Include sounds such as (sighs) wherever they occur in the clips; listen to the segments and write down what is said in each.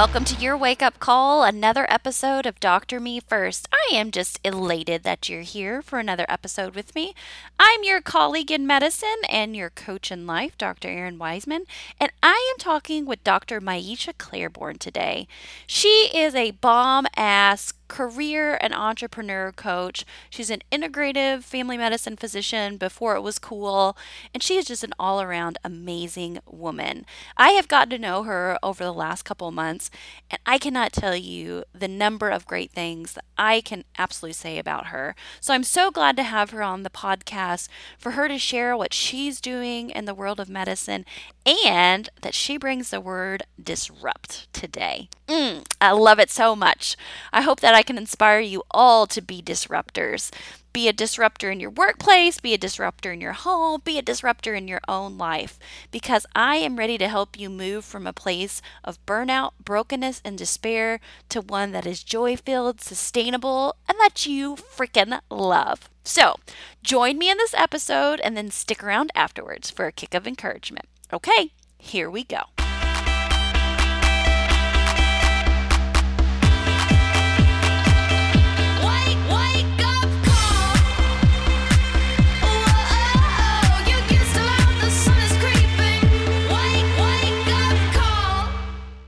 welcome to your wake up call, another episode of Dr. Me First. I am just elated that you're here for another episode with me. I'm your colleague in medicine and your coach in life, Dr. Erin Wiseman, and I am talking with Dr. Maisha Claiborne today. She is a bomb ass career and entrepreneur coach. She's an integrative family medicine physician before it was cool, and she is just an all around amazing woman. I have gotten to know her over the last couple months, and I cannot tell you the number of great things that I can absolutely say about her. So I'm so glad to have her on the podcast for her to share what she's doing in the world of medicine and that she brings the word disrupt today. Mm, I love it so much. I hope that I can inspire you all to be disruptors. Be a disruptor in your workplace, be a disruptor in your home, be a disruptor in your own life. Because I am ready to help you move from a place of burnout, brokenness, and despair to one that is joy filled, sustainable, and that you freaking love. So, join me in this episode and then stick around afterwards for a kick of encouragement. Okay, here we go.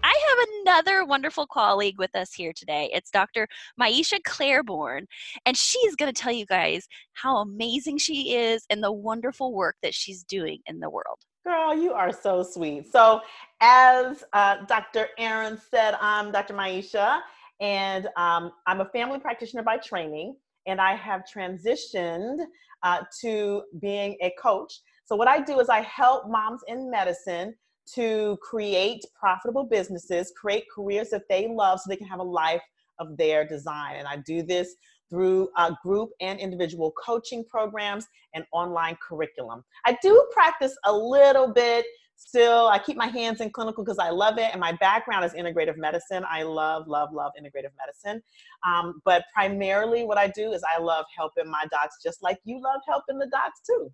I have another wonderful colleague with us here today. It's Dr. Maisha Claiborne, and she's going to tell you guys how amazing she is and the wonderful work that she's doing in the world. Girl, you are so sweet. So, as uh, Dr. Erin said, I'm Dr. Maisha, and um, I'm a family practitioner by training, and I have transitioned uh, to being a coach. So, what I do is I help moms in medicine to create profitable businesses, create careers that they love so they can have a life of their design. And I do this through uh, group and individual coaching programs and online curriculum. I do practice a little bit still. I keep my hands in clinical because I love it, and my background is integrative medicine. I love, love, love integrative medicine. Um, but primarily, what I do is I love helping my docs just like you love helping the docs too.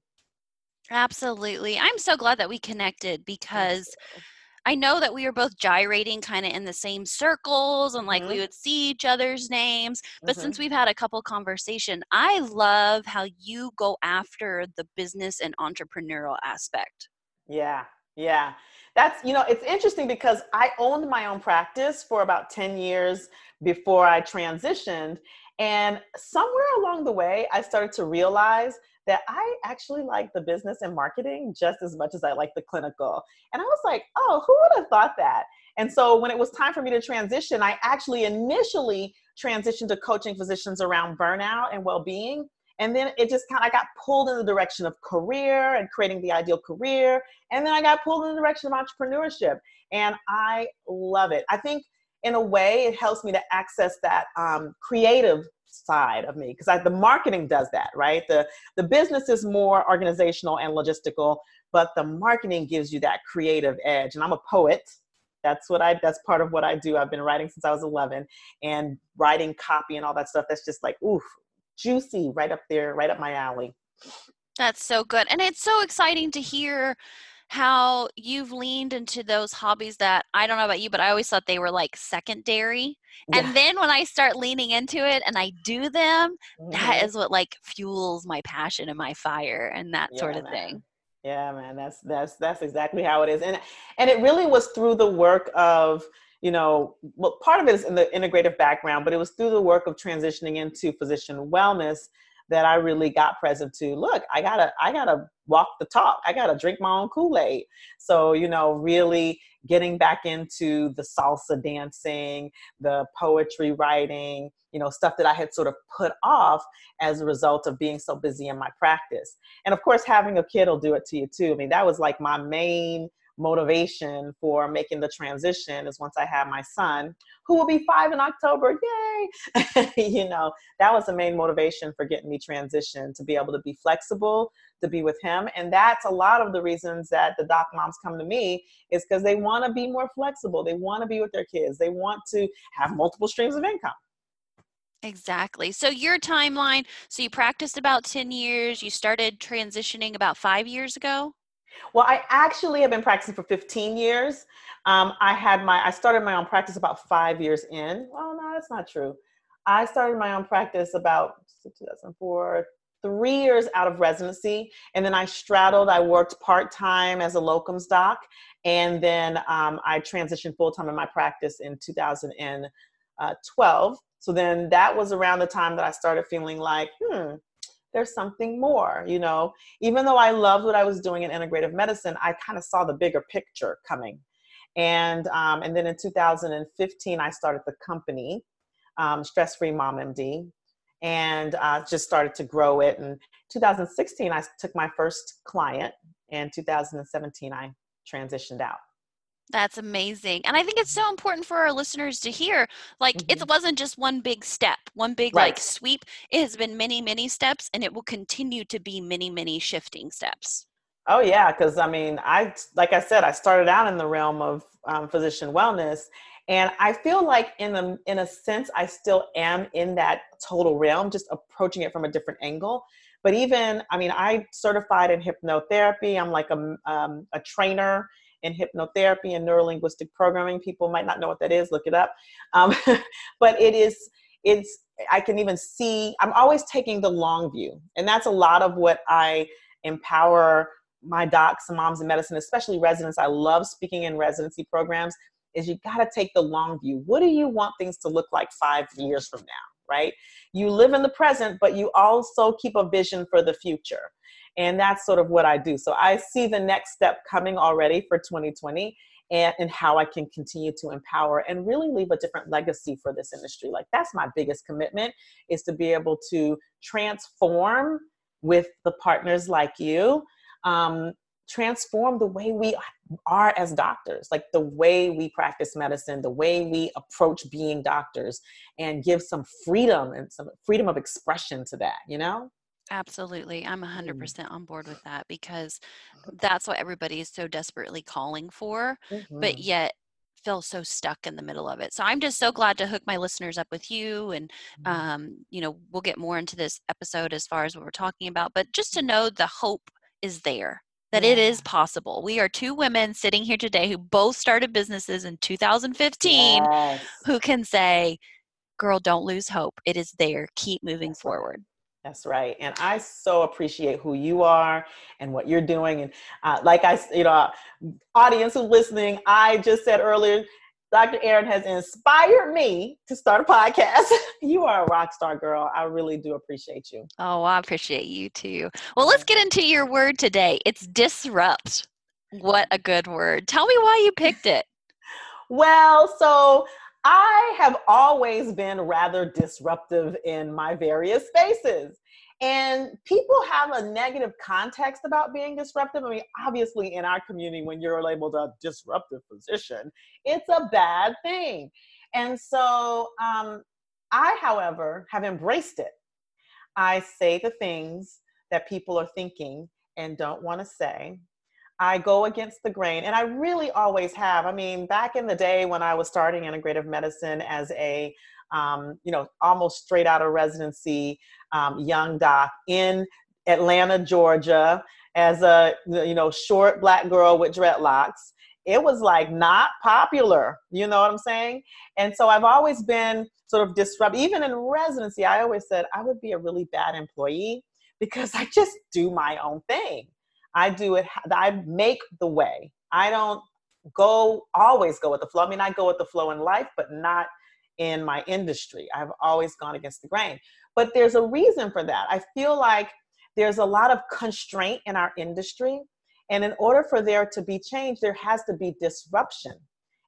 Absolutely. I'm so glad that we connected because I know that we were both gyrating kind of in the same circles and like mm-hmm. we would see each other's names. But mm-hmm. since we've had a couple conversation, I love how you go after the business and entrepreneurial aspect. Yeah. Yeah. That's, you know, it's interesting because I owned my own practice for about 10 years before I transitioned. And somewhere along the way, I started to realize that I actually like the business and marketing just as much as I like the clinical. And I was like, oh, who would have thought that? And so when it was time for me to transition, I actually initially transitioned to coaching physicians around burnout and well being. And then it just kind of got pulled in the direction of career and creating the ideal career. And then I got pulled in the direction of entrepreneurship. And I love it. I think in a way it helps me to access that um, creative side of me because the marketing does that right? The the business is more organizational and logistical but the marketing gives you that creative edge and i'm a poet. That's what i that's part of what i do. I've been writing since i was 11 and writing copy and all that stuff that's just like oof juicy right up there right up my alley. That's so good and it's so exciting to hear how you've leaned into those hobbies that I don't know about you, but I always thought they were like secondary. Yeah. And then when I start leaning into it and I do them, mm-hmm. that is what like fuels my passion and my fire and that yeah, sort of man. thing. Yeah, man, that's that's that's exactly how it is. And and it really was through the work of you know, well, part of it is in the integrative background, but it was through the work of transitioning into physician wellness that I really got present to look, I gotta, I gotta walk the talk. I gotta drink my own Kool-Aid. So, you know, really getting back into the salsa dancing, the poetry writing, you know, stuff that I had sort of put off as a result of being so busy in my practice. And of course, having a kid will do it to you too. I mean, that was like my main motivation for making the transition is once I have my son, who will be five in October, yay! (laughs) you know, that was the main motivation for getting me transitioned to be able to be flexible, to be with him. And that's a lot of the reasons that the doc moms come to me is because they want to be more flexible. They want to be with their kids. They want to have multiple streams of income. Exactly. So your timeline, so you practiced about 10 years, you started transitioning about 5 years ago? Well, I actually have been practicing for 15 years. Um, I had my, I started my own practice about five years in. Well, no, that's not true. I started my own practice about 2004, three years out of residency. And then I straddled, I worked part time as a locums doc. And then um, I transitioned full time in my practice in 2012. So then that was around the time that I started feeling like, hmm, there's something more, you know. Even though I loved what I was doing in integrative medicine, I kind of saw the bigger picture coming. And um, and then in 2015, I started the company, um, Stress Free Mom MD, and uh, just started to grow it. And 2016, I took my first client. And 2017, I transitioned out. That's amazing. And I think it's so important for our listeners to hear. Like, mm-hmm. it wasn't just one big step, one big right. like sweep. It has been many, many steps, and it will continue to be many, many shifting steps. Oh, yeah. Because I mean, I, like I said, I started out in the realm of um, physician wellness. And I feel like, in a, in a sense, I still am in that total realm, just approaching it from a different angle. But even, I mean, I certified in hypnotherapy. I'm like a, um, a trainer in hypnotherapy and neurolinguistic programming. People might not know what that is, look it up. Um, (laughs) but it is, it's, I can even see, I'm always taking the long view. And that's a lot of what I empower my docs and moms in medicine, especially residents. I love speaking in residency programs. Is you got to take the long view. What do you want things to look like five years from now, right? You live in the present, but you also keep a vision for the future. And that's sort of what I do. So I see the next step coming already for 2020 and, and how I can continue to empower and really leave a different legacy for this industry. Like that's my biggest commitment is to be able to transform with the partners like you um, transform the way we are as doctors, like the way we practice medicine, the way we approach being doctors, and give some freedom and some freedom of expression to that, you know? Absolutely. I'm 100% mm. on board with (sighs) that because that's what everybody is so desperately calling for, mm-hmm. but yet feel so stuck in the middle of it. So I'm just so glad to hook my listeners up with you. And, mm-hmm. um, you know, we'll get more into this episode as far as what we're talking about, but just to know the hope is there. That yeah. it is possible. We are two women sitting here today who both started businesses in 2015 yes. who can say, Girl, don't lose hope. It is there. Keep moving forward. That's right. And I so appreciate who you are and what you're doing. And uh, like I, you know, audience who's listening, I just said earlier, Dr. Erin has inspired me to start a podcast. (laughs) you are a rock star girl. I really do appreciate you. Oh, I appreciate you too. Well, let's get into your word today. It's disrupt. What a good word. Tell me why you picked it. well, so I have always been rather disruptive in my various spaces. And people have a negative context about being disruptive. I mean, obviously, in our community, when you're labeled a disruptive physician, it's a bad thing. And so um, I, however, have embraced it. I say the things that people are thinking and don't want to say. I go against the grain, and I really always have. I mean, back in the day when I was starting integrative medicine as a, um, you know, almost straight out of residency um, young doc in Atlanta, Georgia, as a you know short black girl with dreadlocks. It was like not popular, you know what I'm saying? And so I've always been sort of disrupt. Even in residency, I always said I would be a really bad employee because (laughs) I just do my own thing. I do it, I make the way. I don't go, always go with the flow. I mean, I go with the flow in life, but not in my industry. I've always gone against the grain. But there's a reason for that. I feel like there's a lot of constraint in our industry. And in order for there to be change, there has to be disruption.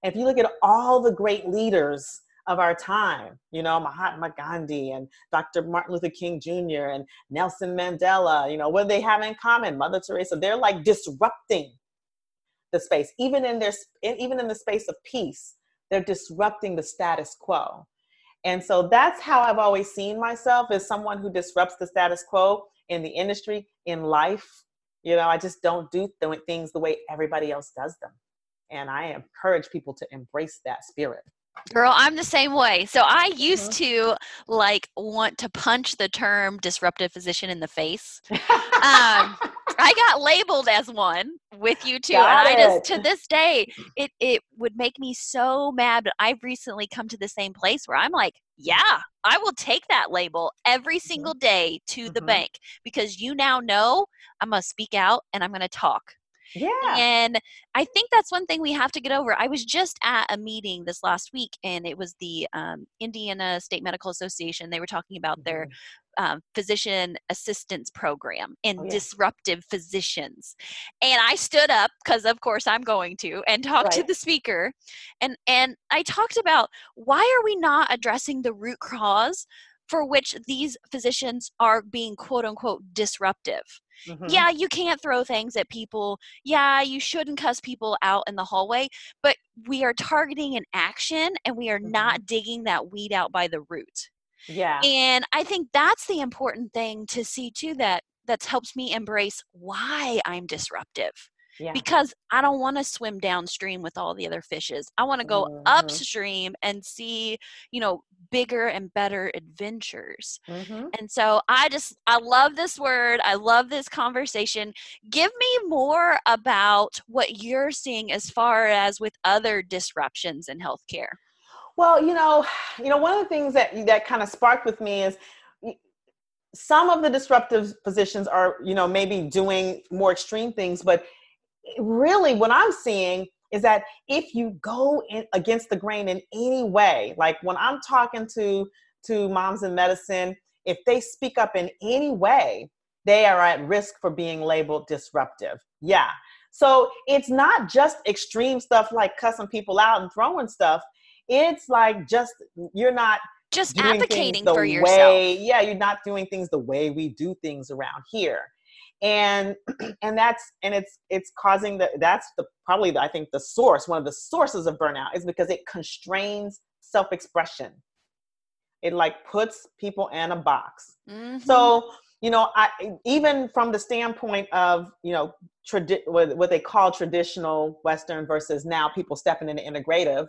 And if you look at all the great leaders of our time, you know, Mahatma Gandhi and Dr. Martin Luther King Jr. and Nelson Mandela, you know, what do they have in common? Mother Teresa, they're like disrupting the space, even in their, even in the space of peace, they're disrupting the status quo. And so that's how I've always seen myself as someone who disrupts the status quo in the industry, in life. You know, I just don't do th- things the way everybody else does them. And I encourage people to embrace that spirit. Girl, I'm the same way. So I used mm-hmm. to like want to punch the term disruptive physician in the face. um, (laughs) I got labeled as one with you too. Got and I just to this day it it would make me so mad. But I've recently come to the same place where I'm like, yeah, I will take that label every Mm-hmm. single day to the Mhm. bank because you now know I'm gonna speak out and I'm gonna talk. Yeah. And I think that's one thing we have to get over. I was just at a meeting this last week, and it was the um, Indiana State Medical Association. They were talking about their Mhm. um, physician assistance program and Oh, yeah. disruptive physicians. And I stood up because, of course, I'm going to and (laughs) talked to the speaker, and and I talked about why are we not addressing the root cause for which these physicians are being quote unquote disruptive Mhm. yeah, you can't throw things at people. Yeah, you shouldn't cuss people out in the hallway, but we are targeting an action and we are not digging that weed out by the root. Yeah. And I think that's the important thing to see too that that's helps me embrace why I'm disruptive Yeah. because I don't want to swim downstream with all the other fishes. I want to go Mhm. upstream and see, you know, bigger and better adventures. Mhm. And so I just I love this word. I love this conversation. Give me more about what you're seeing as far as with other disruptions in healthcare. Well, you know, you know, one of the things that that kind of sparked with me is some of the disruptive positions are, you know, maybe doing more extreme things, but really what I'm seeing is that if you go in against the grain in any way, like when I'm talking to to moms in medicine, if they speak up in any way, they are at risk for being labeled disruptive. Yeah. So it's not just extreme stuff like cussing people out and throwing stuff. It's like just you're not Just doing advocating the for way, yourself. yeah, you're not doing things the way we do things around here. And (clears throat) and that's and it's it's causing the that's the probably the, I think the source, one of the sources of burnout is because it constrains self-expression. It like puts people in a box. Mhm. So, you know, I even from the standpoint of, you know, tradi- what, what they call traditional Western versus now people stepping into integrative,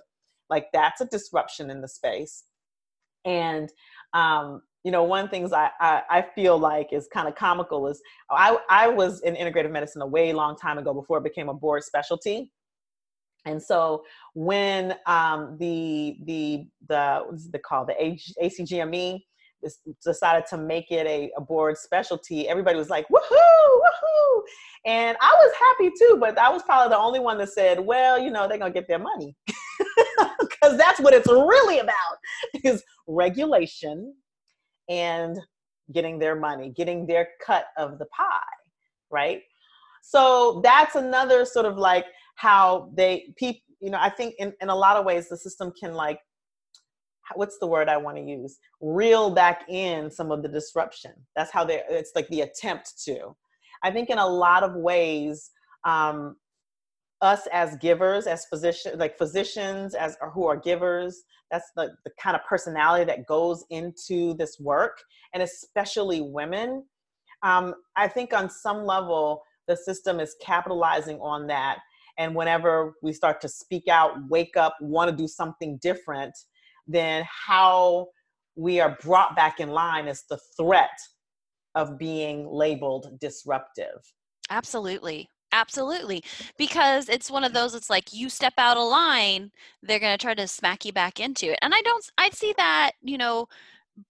like that's a disruption in the space. And, um, you know, one things I, I, I feel like is kind of comical is I, I was in integrative medicine a way long time ago before it became a board specialty. And so when um, the the the what's it called the ACGME decided to make it a, a board specialty, everybody was like, "Woohoo, woohoo!" And I was happy too, but I was probably the only one that said, "Well, you know, they're gonna get their money," (laughs) because that's what it's really about is regulation and getting their money, getting their cut of the pie, right? So that's another sort of like how they people, you know, I think in, in a lot of ways the system can like what's the word I want to use? Reel back in some of the disruption. That's how they it's like the attempt to. I think in a lot of ways, um, us as givers, as physicians, like physicians as who are givers, that's the, the kind of personality that goes into this work, and especially women. Um, I think on some level, the system is capitalizing on that. And whenever we start to speak out, wake up, want to do something different, then how we are brought back in line is the threat of being labeled disruptive. Absolutely. Absolutely. Because it's one of those, it's like you step out of line, they're going to try to smack you back into it. And I don't, I see that, you know,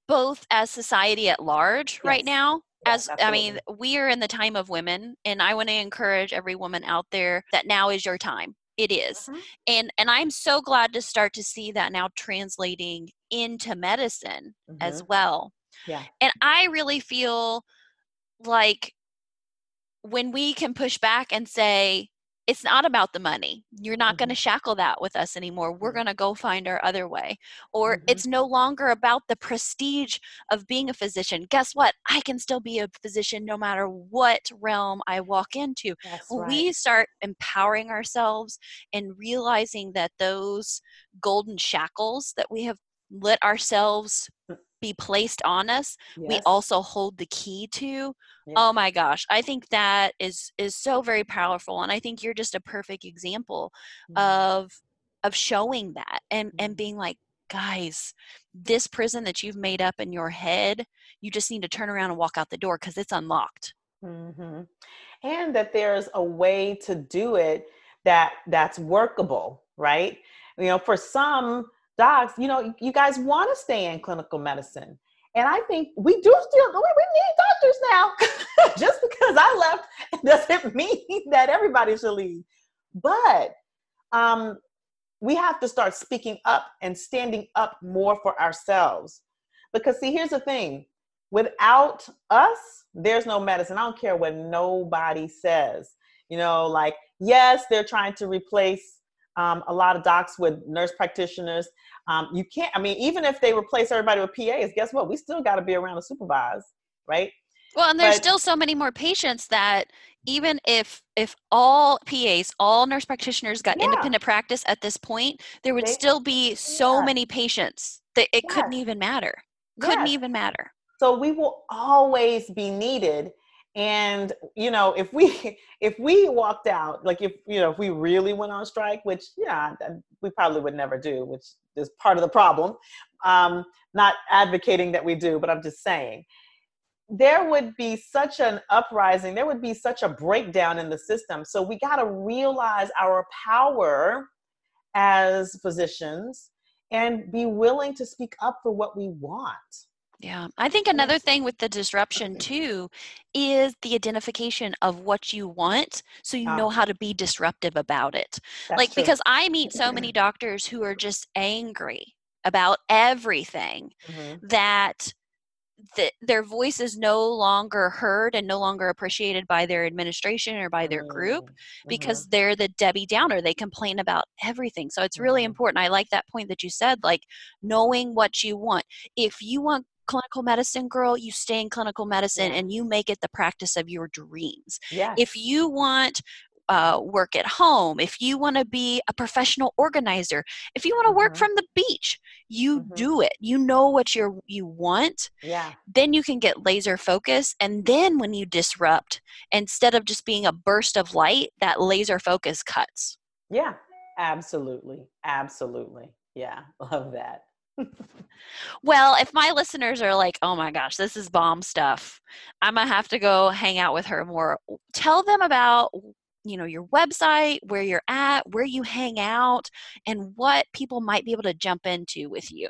both as society at large right now. Yes, As I mean, we are in the time of women, and I want to encourage every woman out there that now is your time. It is. Mhm. And and I'm so glad to start to see that now translating into medicine as Mhm. well. Yeah. And I really feel like when we can push back and say, it's not about the money. You're not going to shackle that with us anymore. We're Mhm. going to go find our other way. Or Mhm. it's no longer about the prestige of being a physician. Guess what? I can still be a physician no matter what realm I walk into. Right. we start empowering ourselves and realizing that those golden shackles that we have let ourselves. Be placed on us, we also hold the key to Yeah. oh my gosh i think that is is so very powerful and i think you're just a perfect example Mhm. of of showing that and and Mhm. being like guys this prison that you've made up in your head you just need to turn around and walk out the door because it's unlocked Mm-hmm. And that there's a way to do it that that's workable, right? You know, for some docs, you know, you guys want to stay in clinical medicine. And I think we do still, we need doctors now. (laughs) Just because I left (laughs) doesn't mean that everybody should leave. But um, we have to start speaking up and standing up more for ourselves. Because, see, here's the thing without us, there's no medicine. I don't care what nobody says. You know, like, yes, they're trying to replace um, a lot of docs with nurse practitioners. Um, you can't, I mean, even if they replace everybody with PAs, guess what? We still got to be around to supervise, right? Well, and there's but, still so many more patients that even if if all PAs, all nurse practitioners got yeah. independent practice at this point, there would they, still be so yeah. many patients that it yes. couldn't even matter. Couldn't yes. even matter. So we will always be needed. And you know, if we (laughs) if we walked out, like if you know, if we really went on strike, which yeah, we probably would never do, which is part of the problem. Um, not advocating that we do, but I'm just saying there would be such an uprising, there would be such a breakdown in the system. So we got to realize our power as physicians and be willing to speak up for what we want. Yeah, I think another thing with the disruption too is the identification of what you want so you know ah. how to be disruptive about it. like, true. because I meet so many doctors who are just angry about everything mm-hmm. that that their voice is no longer heard and no longer appreciated by their administration or by their group mm-hmm. because they're the Debbie Downer. They complain about everything. So it's really mm-hmm. important. I like that point that you said, like knowing what you want. If you want clinical medicine girl, you stay in clinical medicine and you make it the practice of your dreams. Yeah. If you want uh, work at home, if you want to be a professional organizer, if you want to work mm-hmm. from the beach, you mm-hmm. do it. You know what you you want. Yeah. Then you can get laser focus, and then when you disrupt, instead of just being a burst of light, that laser focus cuts. Yeah, absolutely, absolutely. Yeah, (laughs) love that. Well, if my listeners are like, oh my gosh, this is bomb stuff, I'm going to have to go hang out with her more. Tell them about you know your website where you're at where you hang out and what people might be able to jump into with you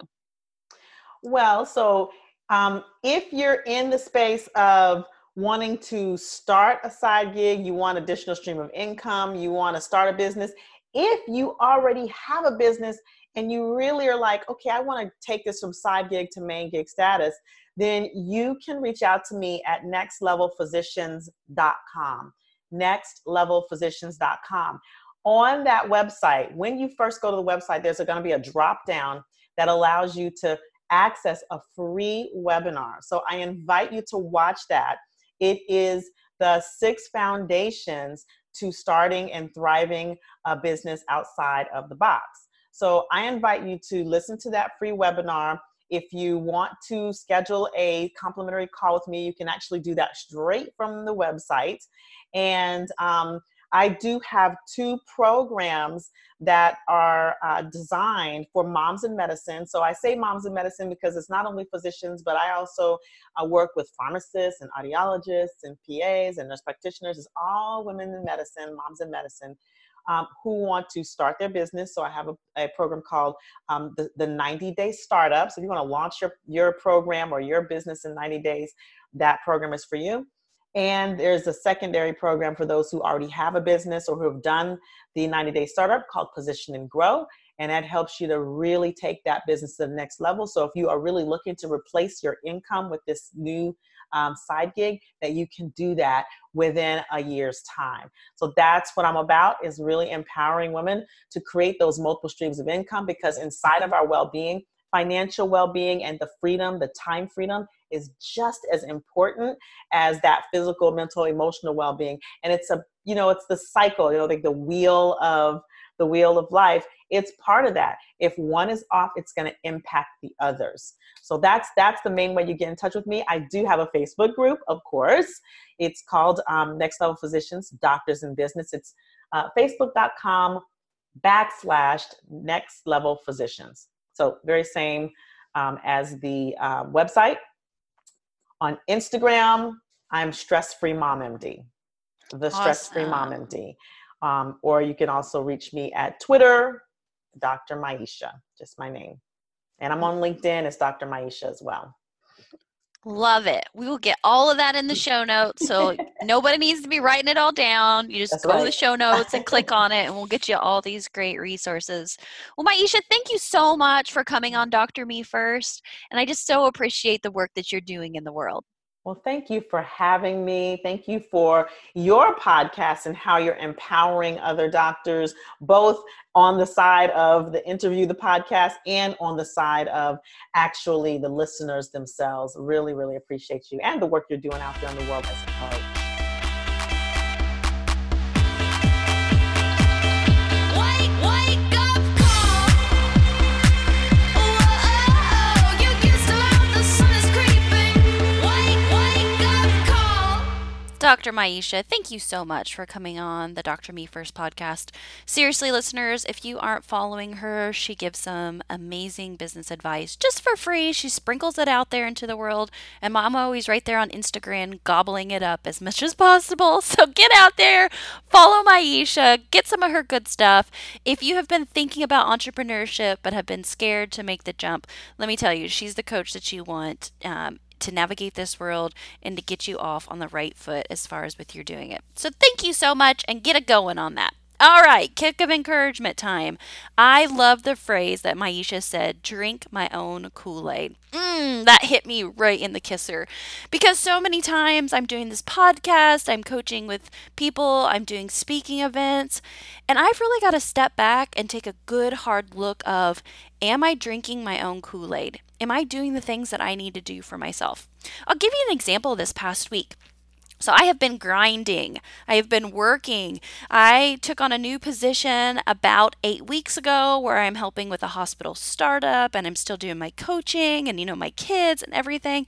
well so um, if you're in the space of wanting to start a side gig you want additional stream of income you want to start a business if you already have a business and you really are like okay i want to take this from side gig to main gig status then you can reach out to me at nextlevelphysicians.com nextlevelphysicians.com. On that website, when you first go to the website, there's going to be a drop down that allows you to access a free webinar. So I invite you to watch that. It is the six foundations to starting and thriving a business outside of the box. So I invite you to listen to that free webinar. If you want to schedule a complimentary call with me, you can actually do that straight from the website. And um, I do have two programs that are uh, designed for moms in medicine. So I say moms in medicine because it's not only physicians, but I also uh, work with pharmacists and audiologists and PAs and nurse practitioners. It's all women in medicine, moms in medicine. Um, who want to start their business. So I have a, a program called um, the, the 90 Day Startup. So if you want to launch your, your program or your business in 90 days, that program is for you. And there's a secondary program for those who already have a business or who have done the 90 day startup called Position and Grow. And that helps you to really take that business to the next level. So if you are really looking to replace your income with this new um, side gig, that you can do that within a year's time. So that's what I'm about is really empowering women to create those multiple streams of income because inside of our well-being, financial well-being and the freedom, the time freedom is just as important as that physical, mental, emotional well-being. And it's a, you know, it's the cycle, you know, like the wheel of the wheel of life. It's part of that. If one is off, it's going to impact the others. So that's that's the main way you get in touch with me. I do have a Facebook group, of course. It's called um, Next Level Physicians, Doctors in Business. It's uh, facebook.com backslash Next Level Physicians. So very same um, as the uh, website on Instagram. I'm Stress Free Mom MD, the awesome. Stress Free Mom MD. Um, or you can also reach me at Twitter, Dr. Maisha, just my name. And I'm on LinkedIn as Dr. Maisha as well. Love it. We will get all of that in the show notes. So (laughs) nobody needs to be writing it all down. You just That's go right. to the show notes and click on it, and we'll get you all these great resources. Well, Maisha, thank you so much for coming on Dr. Me First. And I just so appreciate the work that you're doing in the world. Well, thank you for having me. Thank you for your podcast and how you're empowering other doctors, both on the side of the interview, the podcast, and on the side of actually the listeners themselves. Really, really appreciate you and the work you're doing out there in the world as a coach. Dr. Maisha, thank you so much for coming on the Dr. Me First podcast. Seriously, listeners, if you aren't following her, she gives some amazing business advice just for free. She sprinkles it out there into the world, and I'm always right there on Instagram gobbling it up as much as possible. (laughs) So get out there, follow Maisha, get some of her good stuff. If you have been thinking about entrepreneurship but have been scared to make the jump, let me tell you, she's the coach that you want. Um, to navigate this world and to get you off on the right foot as far as with your doing it. So thank you so much and get a going on that. All right, kick of encouragement time. I love the phrase that Maisha said, drink my own Kool Aid. Mm, that hit me right in the kisser. Because so many times I'm doing this podcast, I'm coaching with people, I'm doing speaking events, and I've really got to step back and take a good hard look of, am I drinking my own Kool Aid? Am I doing the things that I need to do for myself? I'll give you an example this past week. So I have been grinding. I have been working. I took on a new position about eight weeks ago where I'm helping with a hospital startup and I'm still doing my coaching and, you know, my kids and everything.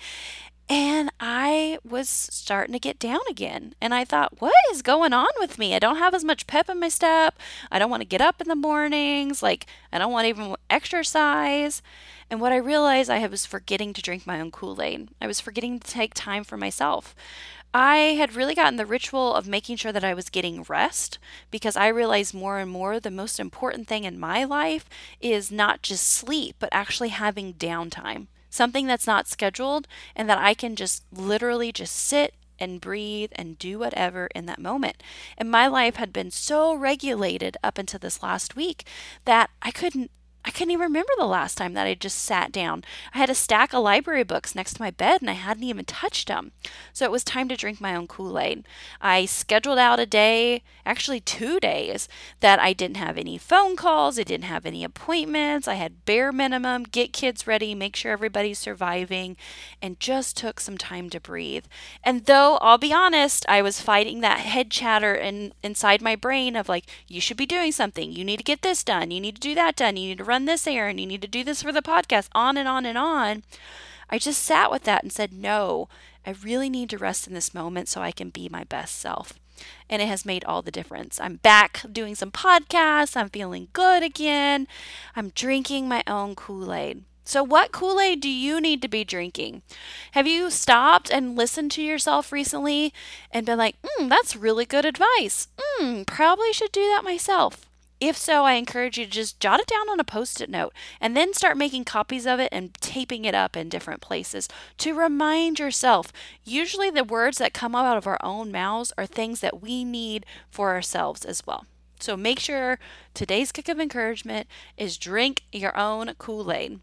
And I was starting to get down again. And I thought, what is going on with me? I don't have as much pep in my step. I don't want to get up in the mornings. Like, I don't want even exercise. And what I realized, I was forgetting to drink my own Kool Aid. I was forgetting to take time for myself. I had really gotten the ritual of making sure that I was getting rest because I realized more and more the most important thing in my life is not just sleep, but actually having downtime. Something that's not scheduled and that I can just literally just sit and breathe and do whatever in that moment. And my life had been so regulated up until this last week that I couldn't I can't even remember the last time that I just sat down. I had a stack of library books next to my bed and I hadn't even touched them. So it was time to drink my own Kool Aid. I scheduled out a day, actually two days, that I didn't have any phone calls, I didn't have any appointments, I had bare minimum, get kids ready, make sure everybody's surviving, and just took some time to breathe. And though I'll be honest, I was fighting that head chatter in, inside my brain of like, you should be doing something, you need to get this done, you need to do that done, you need to run this errand, you need to do this for the podcast, on and on and on. I just sat with that and said, no, I really need to rest in this moment so I can be my best self. And it has made all the difference. I'm back doing some podcasts. I'm feeling good again. I'm drinking my own Kool Aid. So, what Kool Aid do you need to be drinking? Have you stopped and listened to yourself recently and been like, hmm, that's really good advice? Hmm, probably should do that myself. If so, I encourage you to just jot it down on a post it note and then start making copies of it and taping it up in different places to remind yourself. Usually, the words that come out of our own mouths are things that we need for ourselves as well. So make sure today's kick of encouragement is drink your own Kool Aid.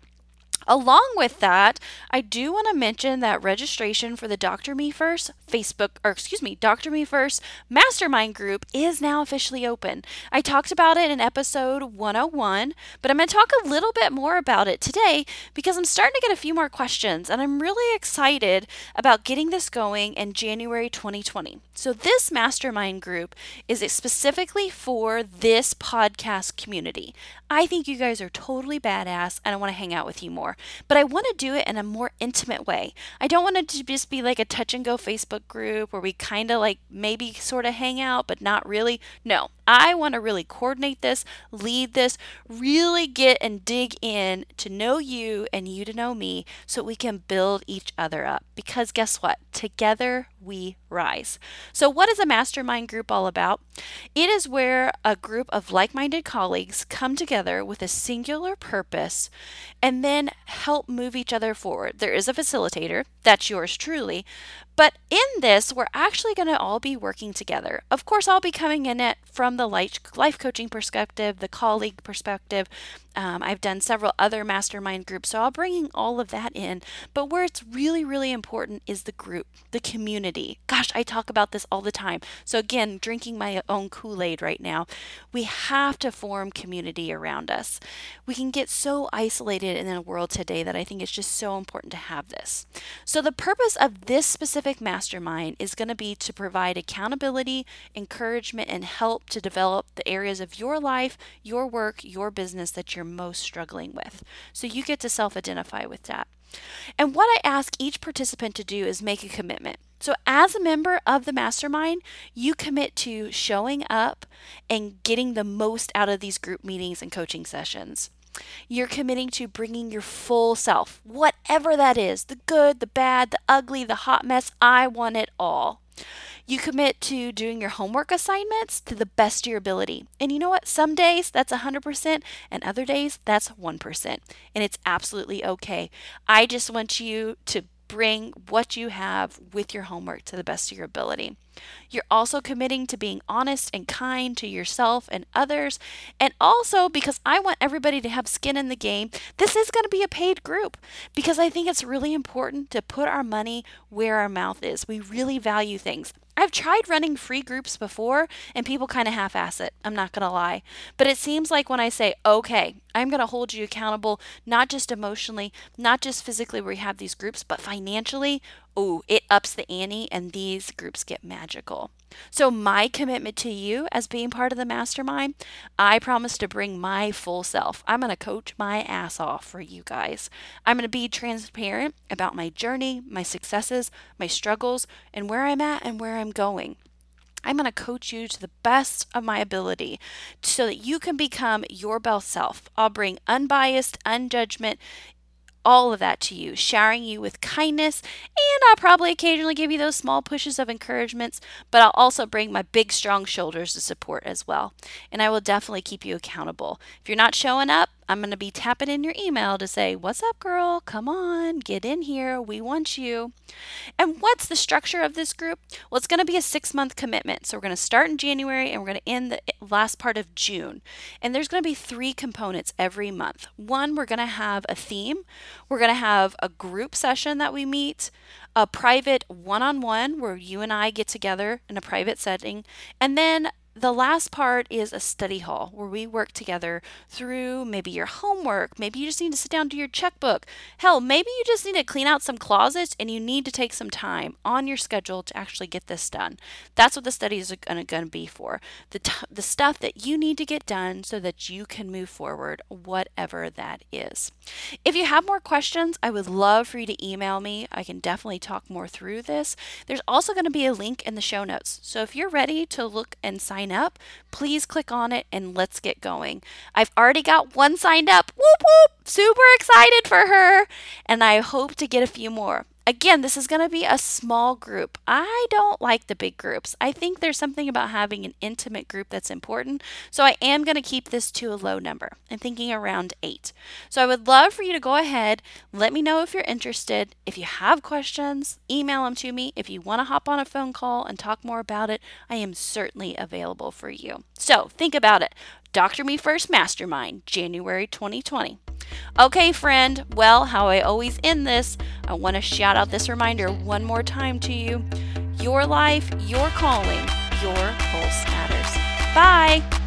Along with that, I do want to mention that registration for the Dr. Me First Facebook, or excuse me, Dr. Me First Mastermind group is now officially open. I talked about it in episode 101, but I'm going to talk a little bit more about it today because I'm starting to get a few more questions and I'm really excited about getting this going in January 2020. So, this mastermind group is specifically for this podcast community. I think you guys are totally badass and I want to hang out with you more. But I want to do it in a more intimate way. I don't want it to just be like a touch and go Facebook group where we kind of like maybe sort of hang out, but not really. No, I want to really coordinate this, lead this, really get and dig in to know you and you to know me so we can build each other up. Because guess what? Together we rise. So, what is a mastermind group all about? It is where a group of like minded colleagues come together with a singular purpose and then help move each other forward. There is a facilitator, that's yours truly, but in this, we're actually going to all be working together. Of course, I'll be coming in it from the life coaching perspective, the colleague perspective. Um, I've done several other mastermind groups, so I'll bring all of that in. But where it's really, really important is the group, the community. Gosh, I talk about this all the time. So, again, drinking my own Kool Aid right now. We have to form community around us. We can get so isolated in a world today that I think it's just so important to have this. So, the purpose of this specific Mastermind is going to be to provide accountability, encouragement, and help to develop the areas of your life, your work, your business that you're most struggling with. So you get to self identify with that. And what I ask each participant to do is make a commitment. So, as a member of the mastermind, you commit to showing up and getting the most out of these group meetings and coaching sessions. You're committing to bringing your full self, whatever that is the good, the bad, the ugly, the hot mess. I want it all. You commit to doing your homework assignments to the best of your ability. And you know what? Some days that's 100%, and other days that's 1%. And it's absolutely okay. I just want you to bring what you have with your homework to the best of your ability. You're also committing to being honest and kind to yourself and others. And also, because I want everybody to have skin in the game, this is going to be a paid group because I think it's really important to put our money where our mouth is. We really value things. I've tried running free groups before and people kind of half ass it. I'm not going to lie. But it seems like when I say, okay, I'm going to hold you accountable, not just emotionally, not just physically, where we have these groups, but financially, oh, it ups the ante and these groups get magical. So, my commitment to you as being part of the mastermind, I promise to bring my full self. I'm going to coach my ass off for you guys. I'm going to be transparent about my journey, my successes, my struggles, and where I'm at and where I'm going. I'm going to coach you to the best of my ability so that you can become your best self. I'll bring unbiased, unjudgment, all of that to you, showering you with kindness, and I'll probably occasionally give you those small pushes of encouragements, but I'll also bring my big, strong shoulders to support as well. And I will definitely keep you accountable. If you're not showing up, I'm going to be tapping in your email to say, What's up, girl? Come on, get in here. We want you. And what's the structure of this group? Well, it's going to be a six month commitment. So we're going to start in January and we're going to end the eh, last part of June. And there's going to be three components every month. One, we're going to have a theme, we're going to have a group session that we meet, a private one on one where you and I get together in a private setting, and then the last part is a study hall where we work together through maybe your homework. Maybe you just need to sit down to your checkbook. Hell, maybe you just need to clean out some closets and you need to take some time on your schedule to actually get this done. That's what the studies are going to be for. The, t- the stuff that you need to get done so that you can move forward, whatever that is. If you have more questions, I would love for you to email me. I can definitely talk more through this. There's also going to be a link in the show notes. So if you're ready to look and sign sign up, please click on it and let's get going. I've already got one signed up. Whoop whoop! Super excited for her. And I hope to get a few more. Again, this is going to be a small group. I don't like the big groups. I think there's something about having an intimate group that's important. So I am going to keep this to a low number. I'm thinking around eight. So I would love for you to go ahead, let me know if you're interested. If you have questions, email them to me. If you want to hop on a phone call and talk more about it, I am certainly available for you. So think about it. Dr. Me First Mastermind, January 2020. Okay, friend, well, how I always end this, I want to shout out this reminder one more time to you. Your life, your calling, your pulse matters. Bye.